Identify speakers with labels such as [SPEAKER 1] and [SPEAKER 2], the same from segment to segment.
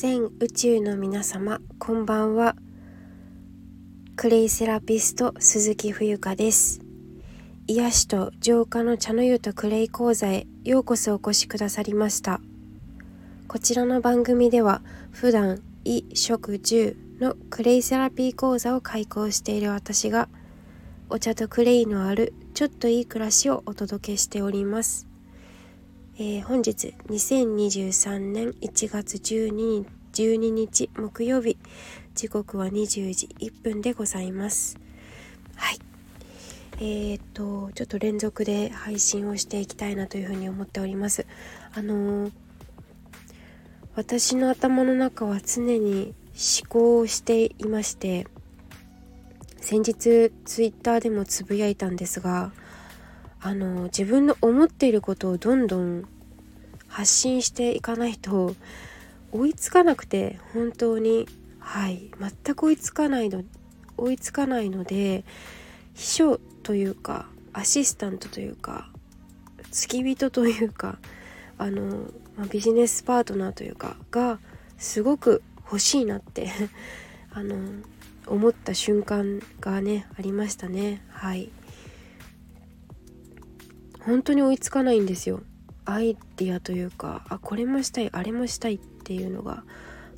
[SPEAKER 1] 全宇宙の皆様こんばんは。クレイセラピスト鈴木冬香です。癒しと浄化の茶の湯とクレイ講座へようこそお越しくださりました。こちらの番組では普段衣食住のクレイセラピー講座を開講している私がお茶とクレイのあるちょっといい暮らしをお届けしております。えー、本日2023年1月12日 ,12 日木曜日。時刻は20時1分でございます。はい。えー、っとちょっと連続で配信をしていきたいなというふうに思っております。あのー、私の頭の中は常に思考をしていまして先日ツイッターでもつぶやいたんですがあの自分の思っていることをどんどん発信していかないと追いつかなくて本当にはい全く追いつかないの追いつかないので秘書というかアシスタントというか付き人というかあの、まあ、ビジネスパートナーというかがすごく欲しいなって あの思った瞬間がねありましたね。はい。本当に追いつかないんですよ。アイディアというかあこれもしたいあれもしたいっていうのが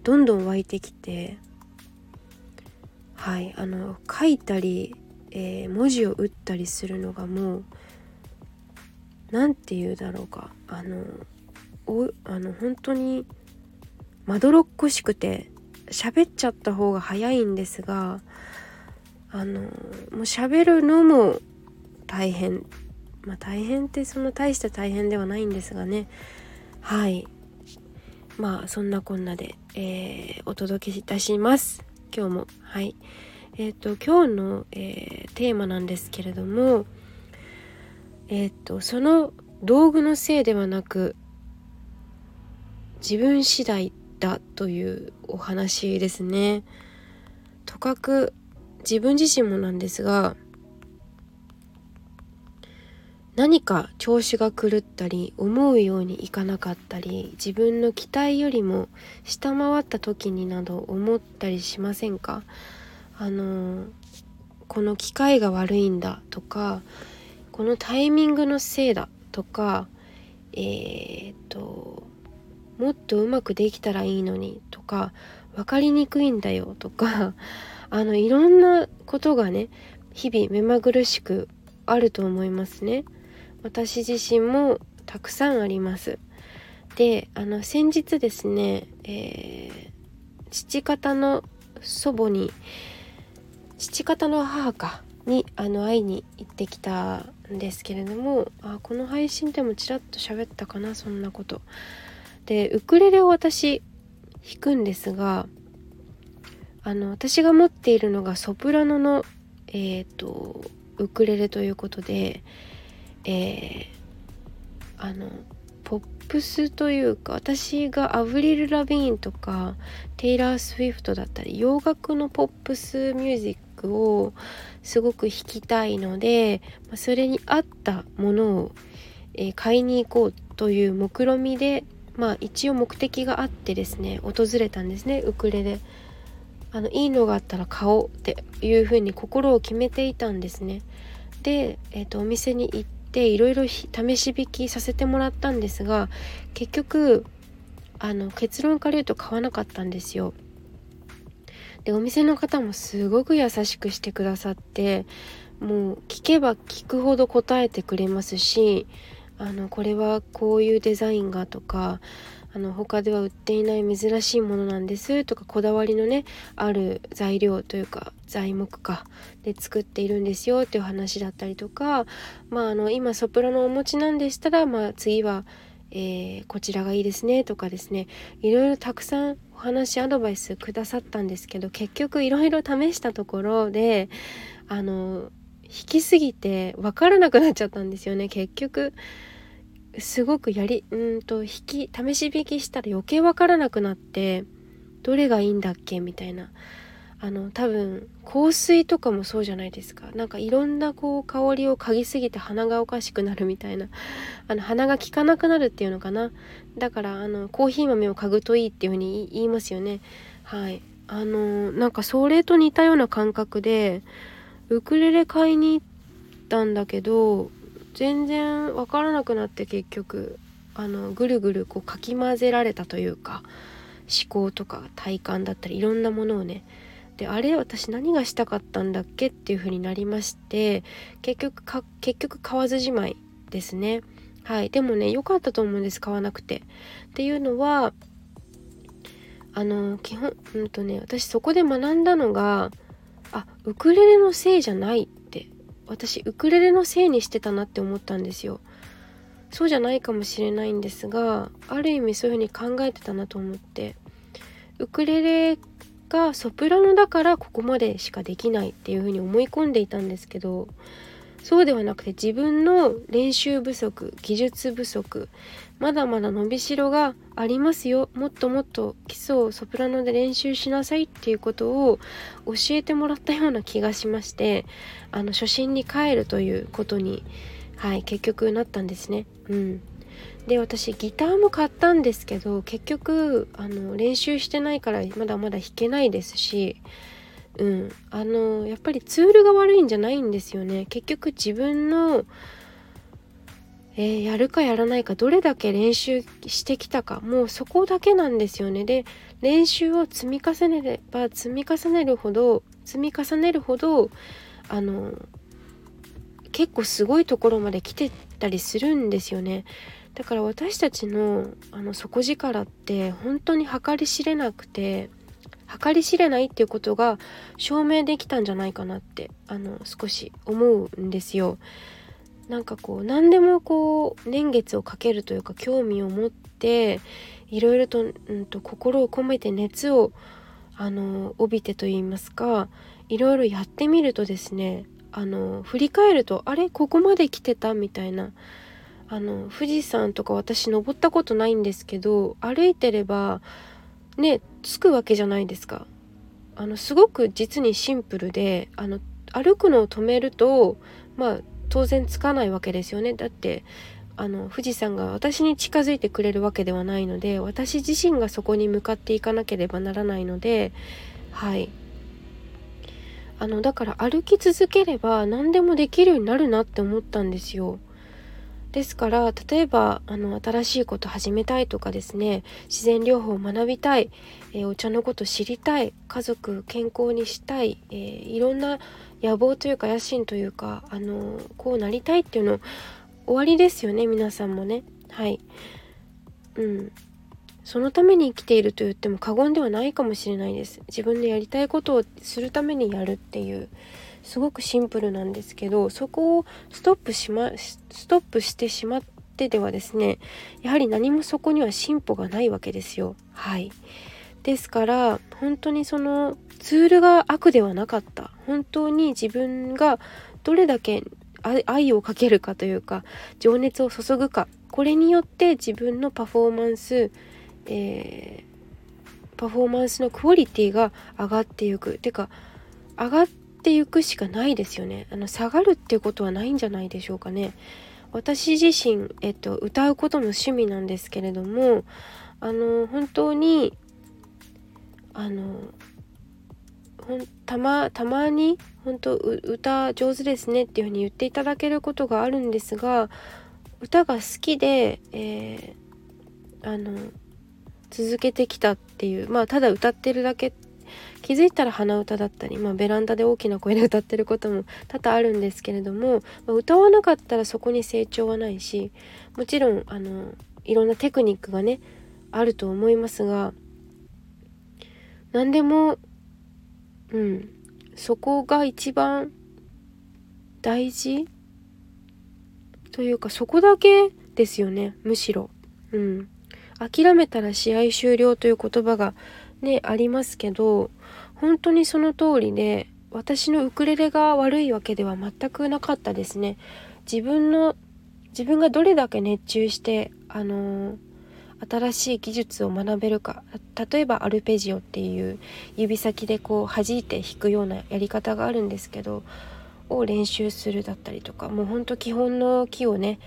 [SPEAKER 1] どんどん湧いてきてはいあの書いたり、えー、文字を打ったりするのがもう何て言うだろうか。あのおあの本当にまどろっこしくて喋っちゃった方が早いんですがあのもう喋るのも大変。まあ大変ってそんな大した大変ではないんですがね。はい。まあそんなこんなで、えー、お届けいたします。今日も。はい。えっ、ー、と今日の、えー、テーマなんですけれどもえっ、とその道具のせいではなく自分次第だというお話ですね。とかく自分自身もなんですが何か調子が狂ったり思うようにいかなかったり自分の期待よりも下回った時になど思ったりしませんか？あのこの機械が悪いんだとかこのタイミングのせいだとかえー、っともっとうまくできたらいいのにとか分かりにくいんだよとか あのいろんなことがね日々目まぐるしくあると思いますね。私自身もたくさんあります。であの先日ですね、えー、父方の祖母に父方の母かにあの会いに行ってきたんですけれどもあこの配信でもちらっと喋ったかなそんなこと。でウクレレを私弾くんですがあの私が持っているのがソプラノのえ、ー、とウクレレということでえー、あのポップスというか私がアブリル・ラビーンとかテイラー・スウィフトだったり洋楽のポップスミュージックをすごく弾きたいのでそれに合ったものを、えー、買いに行こうという目論見でまあ一応目的があってですね訪れたんですねウクレレ。あのいいのがあったら買おうっていうふうに心を決めていたんですね。で、えーとお店に行っていろいろ試し引きさせてもらったんですが結局あの結論から言うと買わなかったんですよ。でお店の方もすごく優しくしてくださってもう聞けば聞くほど答えてくれますしあのこれはこういうデザインがとかあの他では売っていない珍しいものなんですとかこだわりのねある材料というか材木かで作っているんですよっていう話だったりとかまああの今ソプラノお持ちなんでしたらまあ次は、えー、こちらがいいですねとかですねいろいろたくさんお話アドバイスくださったんですけど結局いろいろ試したところであの弾きすぎて分からなくなっちゃったんですよね結局。すごくやりうんと引き試し引きしたら余計わからなくなってどれがいいんだっけみたいな。あの多分香水とかもそうじゃないですか。なんかいろんなこう香りを嗅ぎすぎて鼻がおかしくなるみたいな。あの鼻が効かなくなるっていうのかな。だからあのコーヒー豆を嗅ぐといいっていう風に言いますよね。はい。あのなんかそれと似たような感覚でウクレレ買いに行ったんだけど全然わからなくなって結局あのぐるぐるこうかき混ぜられたというか思考とか体感だったりいろんなものをねであれ私何がしたかったんだっけっていう風になりまして結局か結局買わずじまいですね。はい。でもね良かったと思うんです買わなくて。っていうのはあの基本うんとね私そこで学んだのがあウクレレのせいじゃない私ウクレレのせいにしてたなって思ったんですよ。そうじゃないかもしれないんですがある意味そういうふうに考えてたなと思って。ウクレレがソプラノだからここまでしかできないっていうふうに思い込んでいたんですけどそうではなくて自分の練習不足技術不足まだまだ伸びしろがありますよ。もっともっと基礎をソプラノで練習しなさいっていうことを教えてもらったような気がしましてあの初心に帰るということにはい結局なったんですね。うん。で私ギターも買ったんですけど結局あの練習してないからまだまだ弾けないですしうん。あのやっぱりツールが悪いんじゃないんですよね。結局自分の、えー、やるかやらないかどれだけ練習してきたか。もうそこだけなんですよね。で練習を積み重ねれば積み重ねるほど積み重ねるほどあの結構すごいところまで来てたりするんですよね。だから私たちのあの底力って本当に計り知れなくて計り知れないっていうことが証明できたんじゃないかなってあの少し思うんですよ。なんかこう何でもこう年月をかけるというか興味を持っていろいろと,、うんと心を込めて熱をあの帯びてと言いますかいろいろやってみるとですねあの振り返るとあれここまで来てたみたいなあの富士山とか私登ったことないんですけど歩いてればね着くわけじゃないですか。あのすごく実にシンプルであの歩くのを止めるとまあ当然つかないわけですよねだってあの富士山が私に近づいてくれるわけではないので私自身がそこに向かっていかなければならないのではいあのだから歩き続ければ何でもできるようになるなって思ったんですよ。ですから例えばあの新しいこと始めたいとかですね自然療法を学びたい、えー、お茶のこと知りたい家族健康にしたい、えー、いろんな野望というか野心というかあのこうなりたいっていうの終わりですよね皆さんもね。はい。うん。そのために生きていると言っても過言ではないかもしれないです。自分でやりたいことをするためにやるっていう。すごくシンプルなんですけどそこをストップしまストップしてしまってではですねやはり何もそこには進歩がないわけですよ。はい。ですから本当にそのツールが悪ではなかった。本当に自分がどれだけ愛をかけるかというか情熱を注ぐか。これによって自分のパフォーマンス、えー、パフォーマンスのクオリティが上がっていく。てか上がっっていくしかないですよね。あの下がるっていうことはないんじゃないでしょうかね。私自身、えっと、歌うことも趣味なんですけれどもあの本当にあのたまたまに本当歌上手ですねっていうふうに言っていただけることがあるんですが歌が好きで、えー、あの続けてきたっていうまあただ歌ってるだけ気づいたら鼻歌だったり、まあ、ベランダで大きな声で歌ってることも多々あるんですけれども、まあ、歌わなかったらそこに成長はないしもちろんあのいろんなテクニックがねあると思いますが何でもうんそこが一番大事？というかそこだけですよねむしろ。うん。諦めたら試合終了という言葉がねありますけど本当にその通りで私のウクレレが悪いわけでは全くなかったですね。自分の自分がどれだけ熱中してあの新しい技術を学べるか。例えばアルペジオっていう指先でこう弾いて弾くようなやり方があるんですけどを練習するだったりとかもうほんと基本の木をね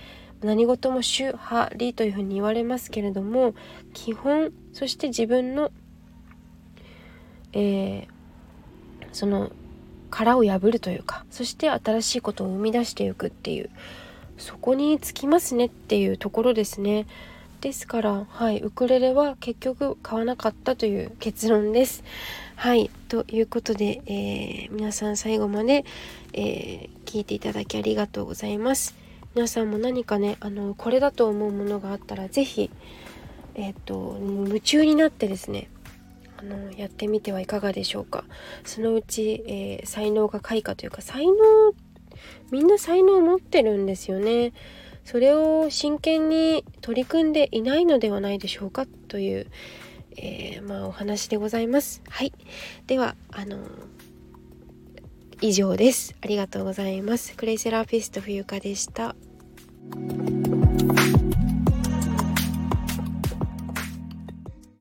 [SPEAKER 1] 何事も主派理というふうに言われますけれども基本そして自分の、えー、その殻を破るというかそして新しいことを生み出していくっていうそこにつきますねっていうところですね。ですから、はい、ウクレレは結局買わなかったという結論です。はい、ということで、えー、皆さん最後まで、えー、聞いていただきありがとうございます。皆さんも何かねあのこれだと思うものがあったら是非えっ、ー、と夢中になってですねあのやってみてはいかがでしょうか？そのうち、えー、才能が開花というか才能みんな才能を持ってるんですよねそれを真剣に取り組んでいないのではないでしょうかという、えー、まあ、お話でございます。はい。では、あの以上です。ありがとうございます。クレイセラピスト冬香でした。